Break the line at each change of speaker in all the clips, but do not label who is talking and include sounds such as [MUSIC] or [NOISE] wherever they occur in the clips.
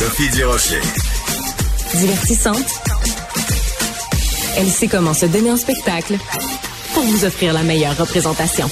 Sophie Durocher.
Divertissante. Elle sait comment se donner un spectacle pour vous offrir la meilleure représentation.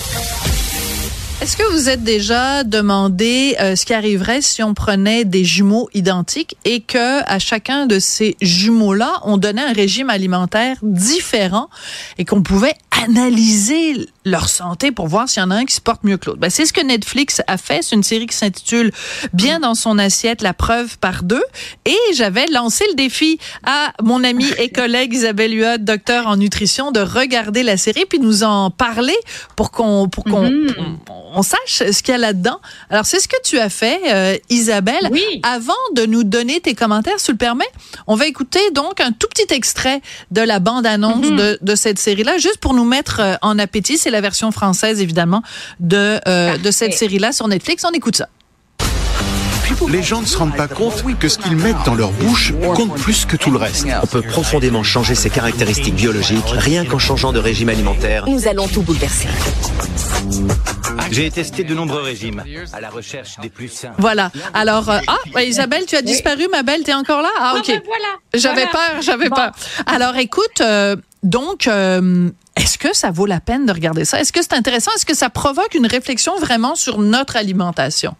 Est-ce que vous êtes déjà demandé euh, ce qui arriverait si on prenait des jumeaux identiques et que à chacun de ces jumeaux-là, on donnait un régime alimentaire différent et qu'on pouvait analyser leur santé pour voir s'il y en a un qui se porte mieux que l'autre. Ben, c'est ce que Netflix a fait. C'est une série qui s'intitule Bien dans son assiette, la preuve par deux. Et j'avais lancé le défi à mon ami [LAUGHS] et collègue Isabelle Huot, docteur en nutrition, de regarder la série puis nous en parler pour qu'on pour qu'on
Mhm.
on, on sache ce qu'il y a là-dedans. Alors c'est ce que tu as fait, euh, Isabelle.
Oui.
Avant de nous donner tes commentaires, si tu le permets, on va écouter donc un tout petit extrait de la bande-annonce
Mhm.
de, de cette série-là, juste pour nous mettre euh, en appétit. C'est la version française, évidemment, de, euh, de cette série-là sur Netflix. On écoute ça.
Les gens ne se rendent pas compte que ce qu'ils mettent dans leur bouche compte plus que tout le reste.
On peut profondément changer ses caractéristiques biologiques rien qu'en changeant de régime alimentaire.
Nous allons tout bouleverser.
J'ai testé de nombreux régimes à la recherche des plus sains.
Voilà. Alors, euh, ah, bah, Isabelle, tu as disparu, ma belle, t'es encore là? Ah,
Ah,
OK.
ben voilà.
J'avais
Voilà.
peur, j'avais
Bon.
peur. Alors, écoute, euh, donc, euh, est-ce que ça vaut la peine de regarder ça? Est-ce que c'est intéressant? Est-ce que ça provoque une réflexion vraiment sur notre alimentation?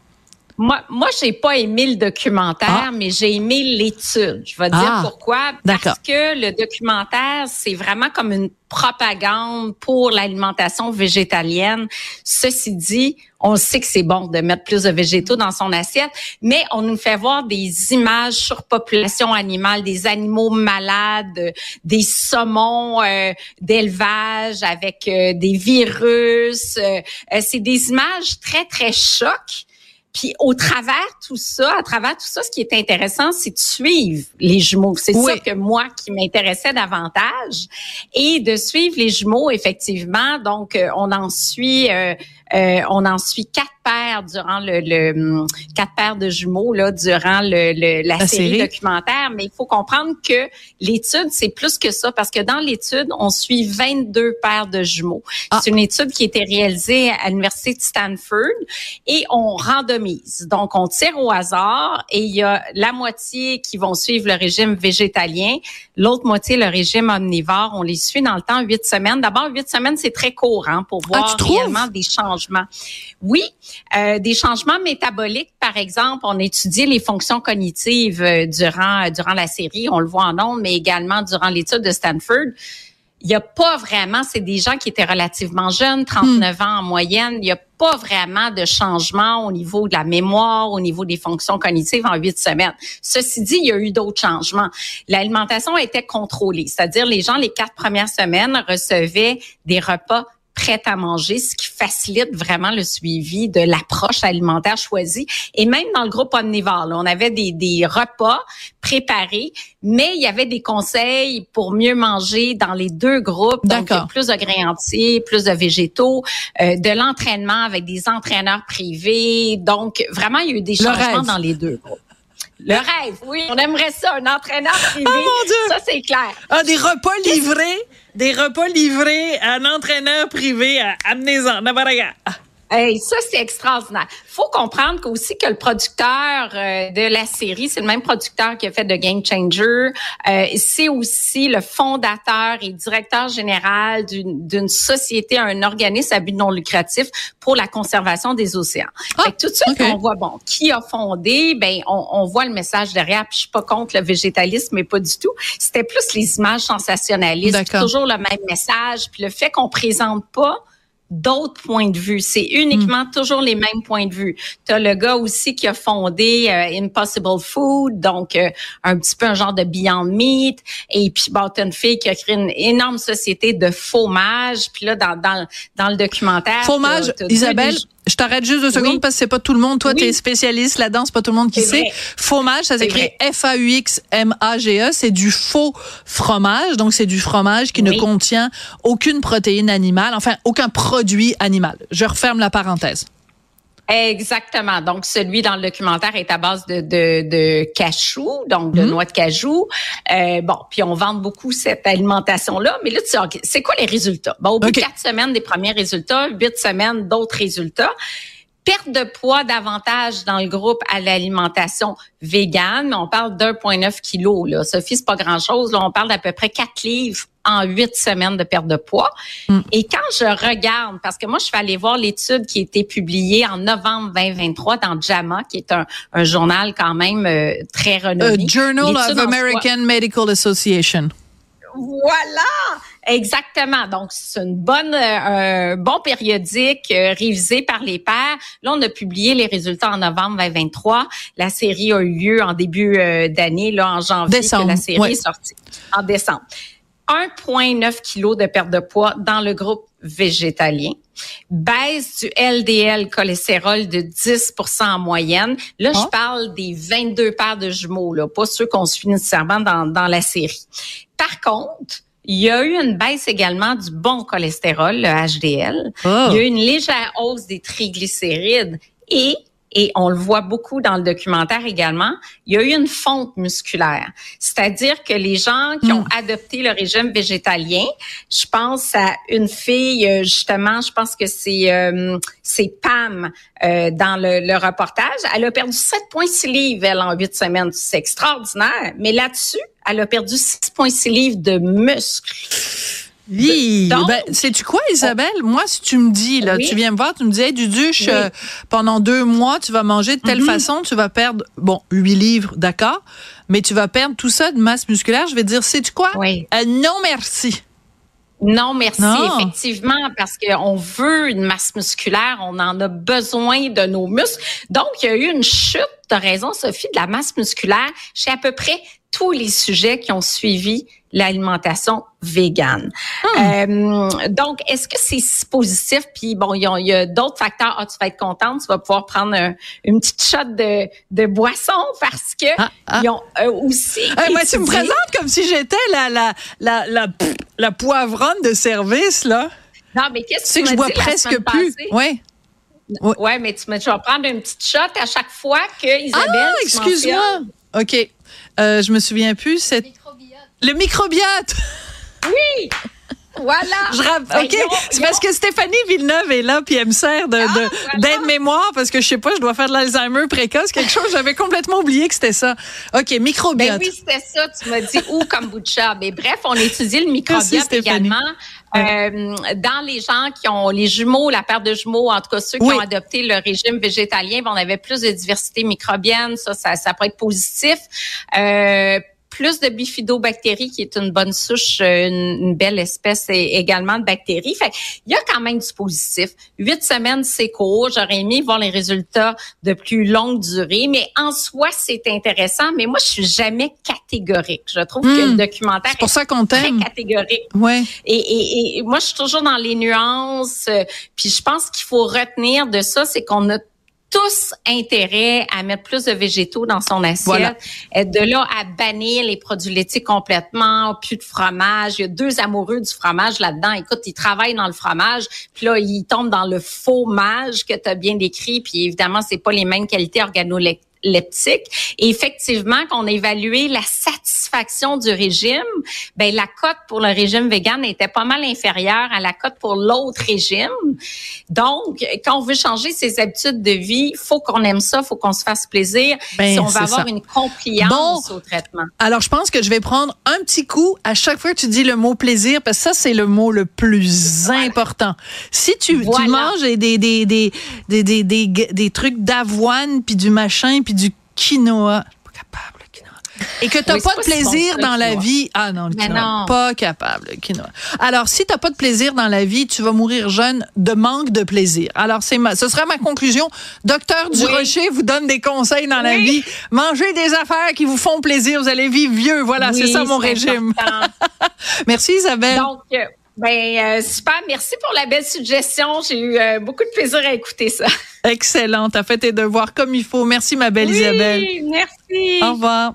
Moi, moi, j'ai pas aimé le documentaire,
Ah.
mais j'ai aimé l'étude. Je vais
Ah.
dire pourquoi. Parce que le documentaire, c'est vraiment comme une propagande pour l'alimentation végétalienne. Ceci dit, on sait que c'est bon de mettre plus de végétaux dans son assiette, mais on nous fait voir des images sur population animale, des animaux malades, des saumons euh, d'élevage avec euh, des virus. euh, euh, c'est des images très, très chocs. Puis au travers tout ça, à travers tout ça, ce qui est intéressant, c'est de suivre les jumeaux. C'est
Oui.
ça que moi qui m'intéressait davantage et de suivre les jumeaux effectivement. Donc euh, on en suit, euh, euh, on en suit quatre paires durant le, le hum, quatre paires de jumeaux là durant le, le- la,
La
série,
série.
documentaire. Mais il faut comprendre que l'étude c'est plus que ça parce que dans l'étude on suit 22 paires de jumeaux.
Ah.
C'est une étude qui a été réalisée à l'université de Stanford et on randomise. Donc, on tire au hasard et il y a la moitié qui vont suivre le régime végétalien, l'autre moitié le régime omnivore. On les suit dans le temps, huit semaines. D'abord, huit semaines, c'est très court hein, pour
Ah,
voir
trouves?
réellement des changements. Oui, euh, des changements métaboliques, par exemple. On a étudié les fonctions cognitives euh, durant euh, durant la série. On le voit en ondes, mais également durant l'étude de Stanford il n'y a pas vraiment, c'est des gens qui étaient relativement jeunes, 39 ans en moyenne, il n'y a pas vraiment de changement au niveau de la mémoire, au niveau des fonctions cognitives en huit semaines. Ceci dit, il y a eu d'autres changements. L'alimentation était contrôlée, c'est-à-dire les gens, les quatre premières semaines, recevaient des repas prêts à manger, ce qui facilite vraiment le suivi de l'approche alimentaire choisie. Et même dans le groupe omnivore, là, on avait des, des repas préparés, mais il y avait des conseils pour mieux manger dans les deux groupes. Donc, plus de grains entiers, plus de végétaux, euh, de l'entraînement avec des entraîneurs privés. Donc, vraiment, il y a eu des changements dans les deux groupes. Le rêve, oui. On aimerait ça, un entraîneur privé.
Oh, mon Dieu!
Ça, c'est clair.
Ah, des repas livrés, des repas livrés à un entraîneur privé à amenez-en, Navaraga.
Hey, ça, c'est extraordinaire. faut comprendre qu'aussi que le producteur euh, de la série, c'est le même producteur qui a fait de Game Changer. Euh, c'est aussi le fondateur et directeur général d'une société, un organisme à but non lucratif pour la conservation des océans.
Ah,
Fait que tout de suite, on voit, bon, qui a fondé, ben, on, on voit le message derrière. Puis je suis pas contre le végétalisme, mais pas du tout. C'était plus les images sensationnalistes. Toujours le même message. Puis le fait qu'on présente pas d'autres points de vue. C'est uniquement
Hmm.
toujours les mêmes points de vue. Tu as le gars aussi qui a fondé euh, Impossible Food, donc euh, un petit peu un genre de Beyond Meat. Et puis, bon, t'as une fille qui a créé une énorme société de fromage. Puis là, dans, dans, dans le documentaire...
Fromage, Isabelle,
des-
je t'arrête juste deux secondes
Oui.
parce que c'est pas tout le monde. Toi,
Oui.
tu es spécialiste là-dedans, c'est pas tout le monde qui sait.
vrai.
Fromage, ça s'écrit F-A-U-X-M-A-G-E. C'est du faux fromage. Donc, c'est du fromage qui ne contient aucune protéine animale, enfin, aucun produit animal. Je referme la parenthèse.
Exactement. Donc, celui dans le documentaire est à base de, de, de cachou, donc de
Mhm.
noix de cajou. Euh, bon, puis on vend beaucoup cette alimentation-là. Mais là, tu c'est quoi les résultats? Bon, au bout de quatre semaines, des premiers résultats, huit semaines, d'autres résultats. Perte de poids davantage dans le groupe à l'alimentation végane, mais on parle d'1,9 kg. Là. Sophie, c'est pas grand-chose. Là, on parle d'à peu près 4 livres en huit semaines de perte de poids. Mm. Et quand je regarde, parce que moi, je suis allée voir l'étude qui a été publiée en novembre 2023 dans JAMA, qui est un, un journal quand même euh, très renommé.
Journal of American Medical Association.
Voilà, exactement. Donc c'est une bonne, euh, un bon périodique euh, révisé par les pairs. Là, on a publié les résultats en novembre 2023. La série a eu lieu en début d'année, là en janvier,
décembre,
que la série est sortie en décembre. 1,9 kg de perte de poids dans le groupe végétalien, baisse du LDL cholestérol de 10% en moyenne. Là, je ah. parle des 22 paires de jumeaux, là, pas ceux qu'on suit nécessairement dans, dans la série. Par contre, il y a eu une baisse également du bon cholestérol, le HDL. Ah. Il y a eu une légère hausse des triglycérides et et on le voit beaucoup dans le documentaire également, il y a eu une fonte musculaire. C'est-à-dire que les gens qui ont hmm. adopté le régime végétalien, je pense à une fille, euh, justement, je pense que c'est euh, c'est Pam euh, dans le, le, reportage, elle a perdu 7,6 livres, elle, en 8 semaines. C'est extraordinaire. Mais là-dessus, elle a perdu 6,6 livres de muscles.
Oui, ben, sais-tu quoi, Isabelle? Moi, si tu me dis, là, tu viens me voir, tu me dis, hey, Duduche, euh, pendant deux mois, tu vas manger de telle mm-hmm. façon, tu vas perdre, bon, huit livres, d'accord, mais tu vas perdre tout ça de masse musculaire. Je vais dire, sais-tu quoi?
Oui.
Euh, non, merci.
Non, merci, effectivement, parce qu'on veut une masse musculaire, on en a besoin de nos muscles. Donc, il y a eu une chute, de raison, Sophie, de la masse musculaire chez à peu près tous les sujets qui ont suivi l'alimentation végane. Hmm. Euh, donc, est-ce que c'est positif? Puis bon, il y a, d'autres facteurs. Ah, tu vas être contente, tu vas pouvoir prendre une petite shot de, de boisson [LAUGHS] parce que ah, ah. ils ont euh, aussi.
moi, tu me présentes comme si j'étais la la la la, la poivronne de service là.
Non, mais qu'est-ce que tu, que je
bois presque plus.
Ouais. Ouais, mais tu, me, tu vas prendre une petite shot à chaque fois que Isabelle. Ah,
excuse-moi. OK. Euh, je me souviens plus. C'est le microbiote.
Oui. Voilà.
Je OK. C'est parce que Stéphanie Villeneuve est là, puis elle me sert de, ah, d'aide-mémoire, parce que je sais pas, je dois faire de l'Alzheimer précoce, quelque chose. J'avais complètement oublié que c'était ça. OK, microbiote.
Ben oui, c'était ça. Tu m'as dit ou kombucha. Mais bref, on étudie le microbiote également. Euh, dans les gens qui ont les jumeaux, la paire de jumeaux, en tout cas ceux qui ont adopté le régime végétalien, ben, on avait plus de diversité microbienne, ça, ça, ça pourrait être positif. Euh, plus de bifidobactéries, qui est une bonne souche, euh, une, belle espèce également de bactéries. Fait il y a quand même du positif. Huit semaines, c'est court. J'aurais aimé voir les résultats de plus longue durée, mais en soi, c'est intéressant. Mais moi, je suis jamais catégorique. Je trouve que le hmm. documentaire
est, pour ça qu'on
très catégorique.
Ouais.
Et, et, et, moi, je suis toujours dans les nuances. Euh, puis je pense qu'il faut retenir de ça, c'est qu'on a tous intérêt à mettre plus de végétaux dans son assiette. Et de là à bannir les produits laitiers complètement, plus de fromage. Il y a deux amoureux du fromage là-dedans. Écoute, ils travaillent dans le fromage, puis là, ils tombent dans le faux mage que tu as bien décrit, puis évidemment, c'est pas les mêmes qualités organoleptiques leptique. Et effectivement, qu'on a évalué la satisfaction du régime, ben la cote pour le régime vegan était pas mal inférieure à la cote pour l'autre régime. Donc, quand on veut changer ses habitudes de vie, faut qu'on aime ça, faut qu'on se fasse plaisir. Ben, si on va avoir une compliance au traitement.
Alors, je pense que je vais prendre un petit coup à chaque fois que tu dis le mot plaisir, parce que ça, c'est le mot le plus important. Si tu, tu manges des, des, des, des, des, des, des trucs d'avoine, puis du machin, puis du quinoa. Pas capable, le quinoa. Et que tu n'as pas de plaisir dans la vie. Ah non, le quinoa. Pas capable, le quinoa. Alors, si tu n'as pas de plaisir dans la vie, tu vas mourir jeune de manque de plaisir. Alors, c'est ma, ce sera ma conclusion. Docteur Durocher vous donne des conseils dans la vie. Mangez des affaires qui vous font plaisir. Vous allez vivre vieux. Voilà, c'est ça mon régime. [LAUGHS] Merci Isabelle.
Donc, euh, ben, euh, super. Merci pour la belle suggestion. J'ai eu euh, beaucoup de plaisir à écouter ça.
Excellent. T'as fait tes devoirs comme il faut. Merci, ma belle
oui,
Isabelle.
Merci.
Au revoir.